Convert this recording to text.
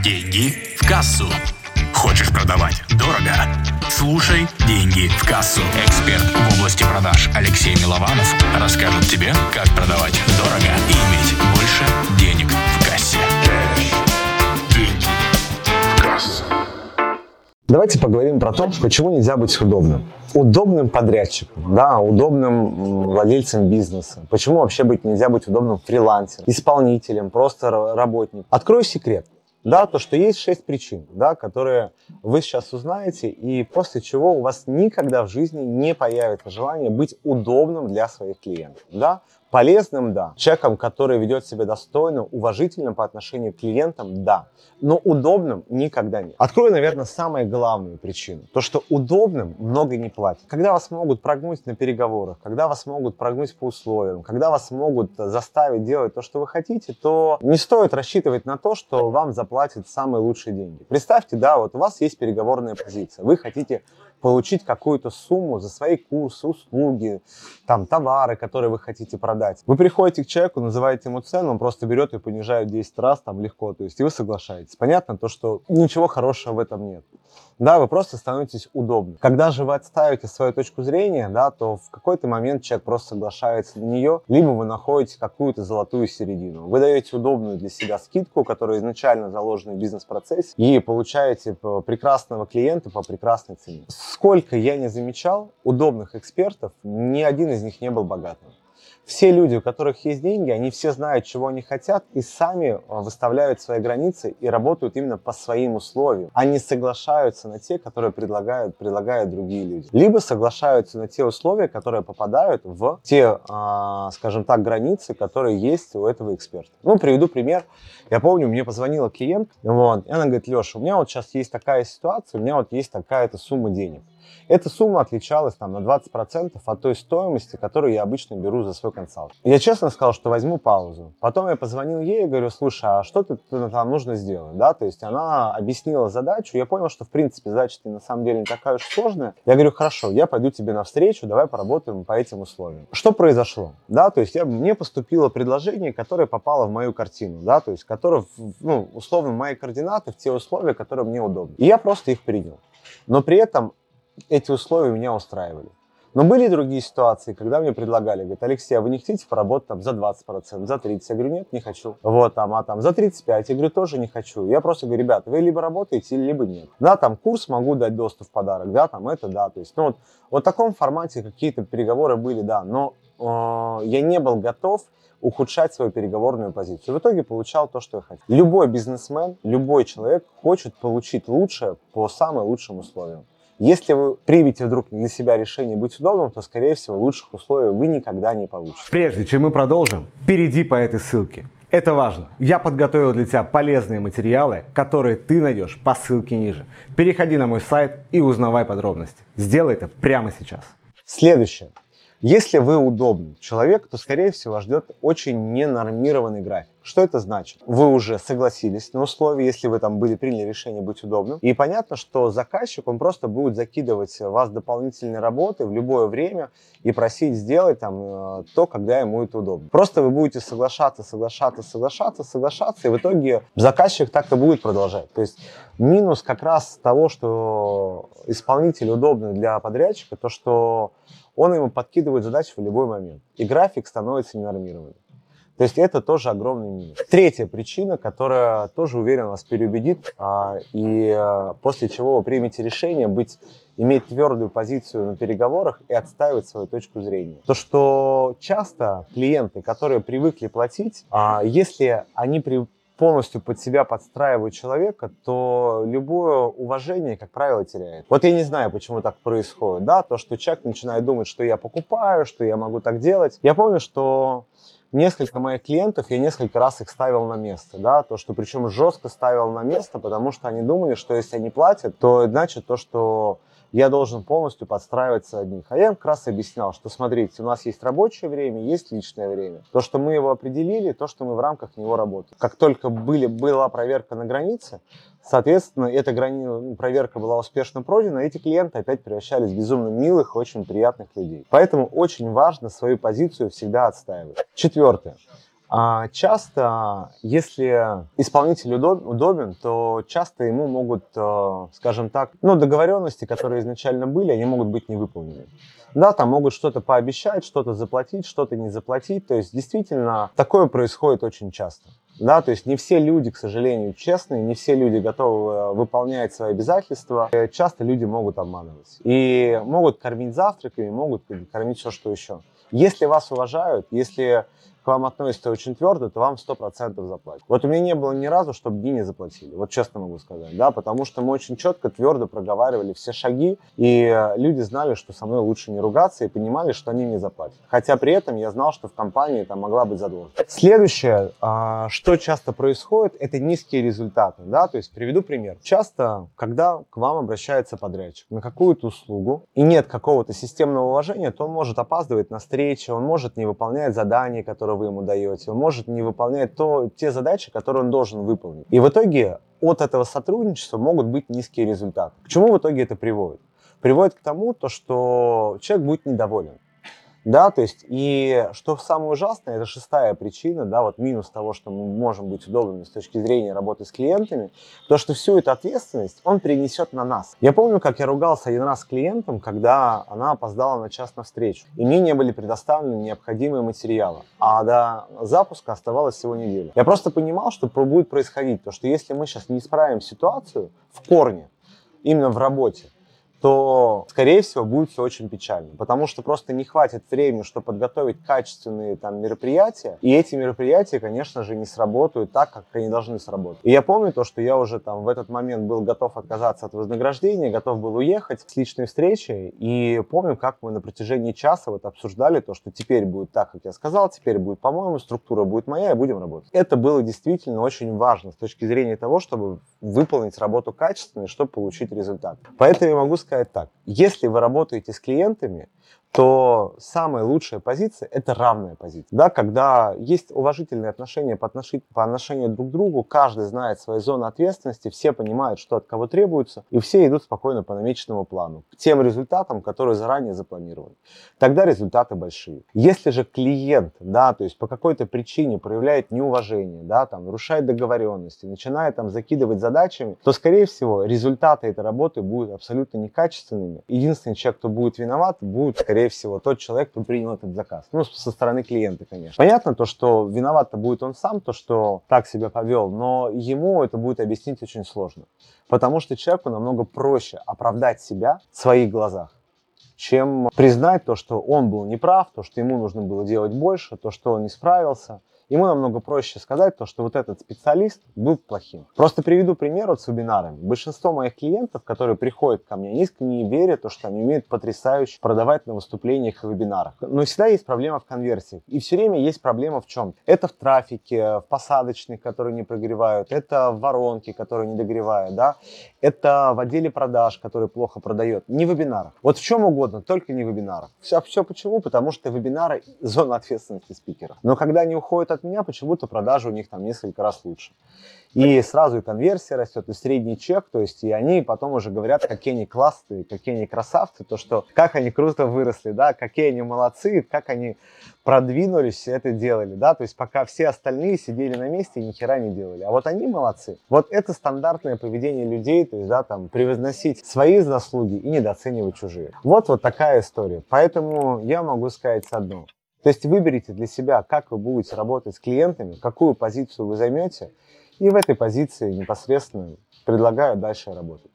Деньги в кассу. Хочешь продавать дорого? Слушай «Деньги в кассу». Эксперт в области продаж Алексей Милованов расскажет тебе, как продавать дорого и иметь больше денег в кассе. Деньги в кассу. Давайте поговорим про то, почему нельзя быть удобным. Удобным подрядчиком, да, удобным владельцем бизнеса. Почему вообще быть нельзя быть удобным фрилансером, исполнителем, просто ра- работником. Открою секрет. Да, то, что есть шесть причин, да, которые вы сейчас узнаете, и после чего у вас никогда в жизни не появится желание быть удобным для своих клиентов. Да? Полезным, да. Человеком, который ведет себя достойно, уважительно по отношению к клиентам, да. Но удобным никогда нет. Открою, наверное, самую главную причину. То, что удобным много не платят. Когда вас могут прогнуть на переговорах, когда вас могут прогнуть по условиям, когда вас могут заставить делать то, что вы хотите, то не стоит рассчитывать на то, что вам заплатят самые лучшие деньги. Представьте, да, вот у вас есть переговорная позиция. Вы хотите получить какую-то сумму за свои курсы, услуги, там, товары, которые вы хотите продать. Вы приходите к человеку, называете ему цену, он просто берет и понижает 10 раз, там, легко, то есть, и вы соглашаетесь. Понятно то, что ничего хорошего в этом нет. Да, вы просто становитесь удобны. Когда же вы отставите свою точку зрения, да, то в какой-то момент человек просто соглашается на нее, либо вы находите какую-то золотую середину. Вы даете удобную для себя скидку, которая изначально заложена в бизнес-процессе, и получаете прекрасного клиента по прекрасной цене. Сколько я не замечал удобных экспертов, ни один из них не был богатым. Все люди, у которых есть деньги, они все знают, чего они хотят, и сами а, выставляют свои границы и работают именно по своим условиям. Они соглашаются на те, которые предлагают, предлагают другие люди. Либо соглашаются на те условия, которые попадают в те, а, скажем так, границы, которые есть у этого эксперта. Ну, приведу пример. Я помню, мне позвонила клиент, вот, и она говорит, Леша, у меня вот сейчас есть такая ситуация, у меня вот есть такая-то сумма денег. Эта сумма отличалась там, на 20% от той стоимости, которую я обычно беру за свой консалт. Я честно сказал, что возьму паузу. Потом я позвонил ей и говорю, слушай, а что ты там нужно сделать? Да? То есть она объяснила задачу. Я понял, что в принципе задача на самом деле не такая уж сложная. Я говорю, хорошо, я пойду тебе навстречу, давай поработаем по этим условиям. Что произошло? Да, то есть я, мне поступило предложение, которое попало в мою картину, да, то есть которое, ну, условно, мои координаты в те условия, которые мне удобны. И я просто их принял. Но при этом эти условия меня устраивали. Но были и другие ситуации, когда мне предлагали, говорят, Алексей, а вы не хотите поработать там за 20%, за 30%? Я говорю, нет, не хочу. Вот там, а там за 35%? Я говорю, тоже не хочу. Я просто говорю, ребята, вы либо работаете, либо нет. Да, там курс могу дать доступ в подарок, да, там это, да. То есть, ну вот, вот в таком формате какие-то переговоры были, да. Но э, я не был готов ухудшать свою переговорную позицию. В итоге получал то, что я хотел. Любой бизнесмен, любой человек хочет получить лучшее по самым лучшим условиям. Если вы примете вдруг для себя решение быть удобным, то, скорее всего, лучших условий вы никогда не получите. Прежде чем мы продолжим, перейди по этой ссылке. Это важно. Я подготовил для тебя полезные материалы, которые ты найдешь по ссылке ниже. Переходи на мой сайт и узнавай подробности. Сделай это прямо сейчас. Следующее. Если вы удобный человек, то, скорее всего, вас ждет очень ненормированный график. Что это значит? Вы уже согласились на условия, если вы там были приняли решение быть удобным. И понятно, что заказчик, он просто будет закидывать вас дополнительной работы в любое время и просить сделать там э, то, когда ему это удобно. Просто вы будете соглашаться, соглашаться, соглашаться, соглашаться, и в итоге заказчик так и будет продолжать. То есть минус как раз того, что исполнитель удобный для подрядчика, то что он ему подкидывает задачи в любой момент. И график становится ненормированным. То есть это тоже огромный минус. Третья причина, которая тоже, уверен, вас переубедит, а, и а, после чего вы примете решение быть, иметь твердую позицию на переговорах и отстаивать свою точку зрения. То, что часто клиенты, которые привыкли платить, а, если они при, полностью под себя подстраивают человека, то любое уважение, как правило, теряет. Вот я не знаю, почему так происходит, да, то, что человек начинает думать, что я покупаю, что я могу так делать. Я помню, что несколько моих клиентов, я несколько раз их ставил на место, да, то, что причем жестко ставил на место, потому что они думали, что если они платят, то значит то, что я должен полностью подстраиваться от них. А я им как раз объяснял, что смотрите, у нас есть рабочее время, есть личное время. То, что мы его определили, то, что мы в рамках него работаем. Как только были, была проверка на границе, соответственно, эта грани... проверка была успешно пройдена, эти клиенты опять превращались в безумно милых, очень приятных людей. Поэтому очень важно свою позицию всегда отстаивать. Четвертое. А часто, если исполнитель удоб- удобен, то часто ему могут, э, скажем так, ну, договоренности, которые изначально были, они могут быть не выполнены. Да, там могут что-то пообещать, что-то заплатить, что-то не заплатить. То есть, действительно, такое происходит очень часто. Да, то есть не все люди, к сожалению, честные, не все люди готовы э, выполнять свои обязательства. Э, Часто люди могут обманывать. И могут кормить завтраками, могут кормить все, что еще. Если вас уважают, если к вам относятся очень твердо, то вам 100% заплатят. Вот у меня не было ни разу, чтобы дни не заплатили. Вот честно могу сказать. Да, потому что мы очень четко, твердо проговаривали все шаги, и э, люди знали, что со мной лучше не ругаться, и понимали, что они мне заплатят. Хотя при этом я знал, что в компании там могла быть задолженность. Следующее, а, что часто происходит, это низкие результаты. Да? То есть приведу пример. Часто, когда к вам обращается подрядчик на какую-то услугу, и нет какого-то системного уважения, то он может опаздывать на встречи, он может не выполнять задания, которые вы ему даете, может не выполнять то, те задачи, которые он должен выполнить. И в итоге от этого сотрудничества могут быть низкие результаты. К чему в итоге это приводит? Приводит к тому, то, что человек будет недоволен. Да, то есть, и что самое ужасное, это шестая причина, да, вот минус того, что мы можем быть удобными с точки зрения работы с клиентами, то, что всю эту ответственность он перенесет на нас. Я помню, как я ругался один раз с клиентом, когда она опоздала на час на встречу, и мне не были предоставлены необходимые материалы, а до запуска оставалось всего неделя. Я просто понимал, что будет происходить, то, что если мы сейчас не исправим ситуацию в корне, именно в работе, то, скорее всего, будет все очень печально. Потому что просто не хватит времени, чтобы подготовить качественные там мероприятия. И эти мероприятия, конечно же, не сработают так, как они должны сработать. И я помню то, что я уже там в этот момент был готов отказаться от вознаграждения, готов был уехать с личной встречи. И помню, как мы на протяжении часа вот обсуждали то, что теперь будет так, как я сказал, теперь будет, по-моему, структура будет моя, и будем работать. Это было действительно очень важно с точки зрения того, чтобы выполнить работу качественно и чтобы получить результат. Поэтому я могу сказать так. Если вы работаете с клиентами, то самая лучшая позиция – это равная позиция. Да, когда есть уважительные отношения по отношению, по отношению друг к другу, каждый знает свои зоны ответственности, все понимают, что от кого требуется, и все идут спокойно по намеченному плану, к тем результатам, которые заранее запланированы. Тогда результаты большие. Если же клиент, да, то есть по какой-то причине проявляет неуважение, да, там, нарушает договоренности, начинает там закидывать задачами, то, скорее всего, результаты этой работы будут абсолютно некачественными. Единственный человек, кто будет виноват, будет, скорее всего, тот человек, кто принял этот заказ. Ну, со стороны клиента, конечно. Понятно то, что виноват-то будет он сам, то, что так себя повел, но ему это будет объяснить очень сложно. Потому что человеку намного проще оправдать себя в своих глазах, чем признать то, что он был неправ, то, что ему нужно было делать больше, то, что он не справился. Ему намного проще сказать то, что вот этот специалист был плохим. Просто приведу пример вот с вебинарами. Большинство моих клиентов, которые приходят ко мне, они искренне верят, то, что они умеют потрясающе продавать на выступлениях и вебинарах. Но всегда есть проблема в конверсиях. И все время есть проблема в чем? Это в трафике, в посадочных, которые не прогревают, это в воронке, которые не догревают, да? это в отделе продаж, который плохо продает. Не в вебинарах. Вот в чем угодно, только не в вебинарах. Все, все почему? Потому что вебинары – зона ответственности спикеров. Но когда они уходят от меня, почему-то продажи у них там несколько раз лучше. И сразу и конверсия растет, и средний чек, то есть и они потом уже говорят, какие они классные, какие они красавцы, то что как они круто выросли, да, какие они молодцы, как они продвинулись, это делали, да, то есть пока все остальные сидели на месте и ни хера не делали, а вот они молодцы. Вот это стандартное поведение людей, то есть, да, там, превозносить свои заслуги и недооценивать чужие. Вот вот такая история. Поэтому я могу сказать одно. То есть выберите для себя, как вы будете работать с клиентами, какую позицию вы займете, и в этой позиции непосредственно предлагаю дальше работать.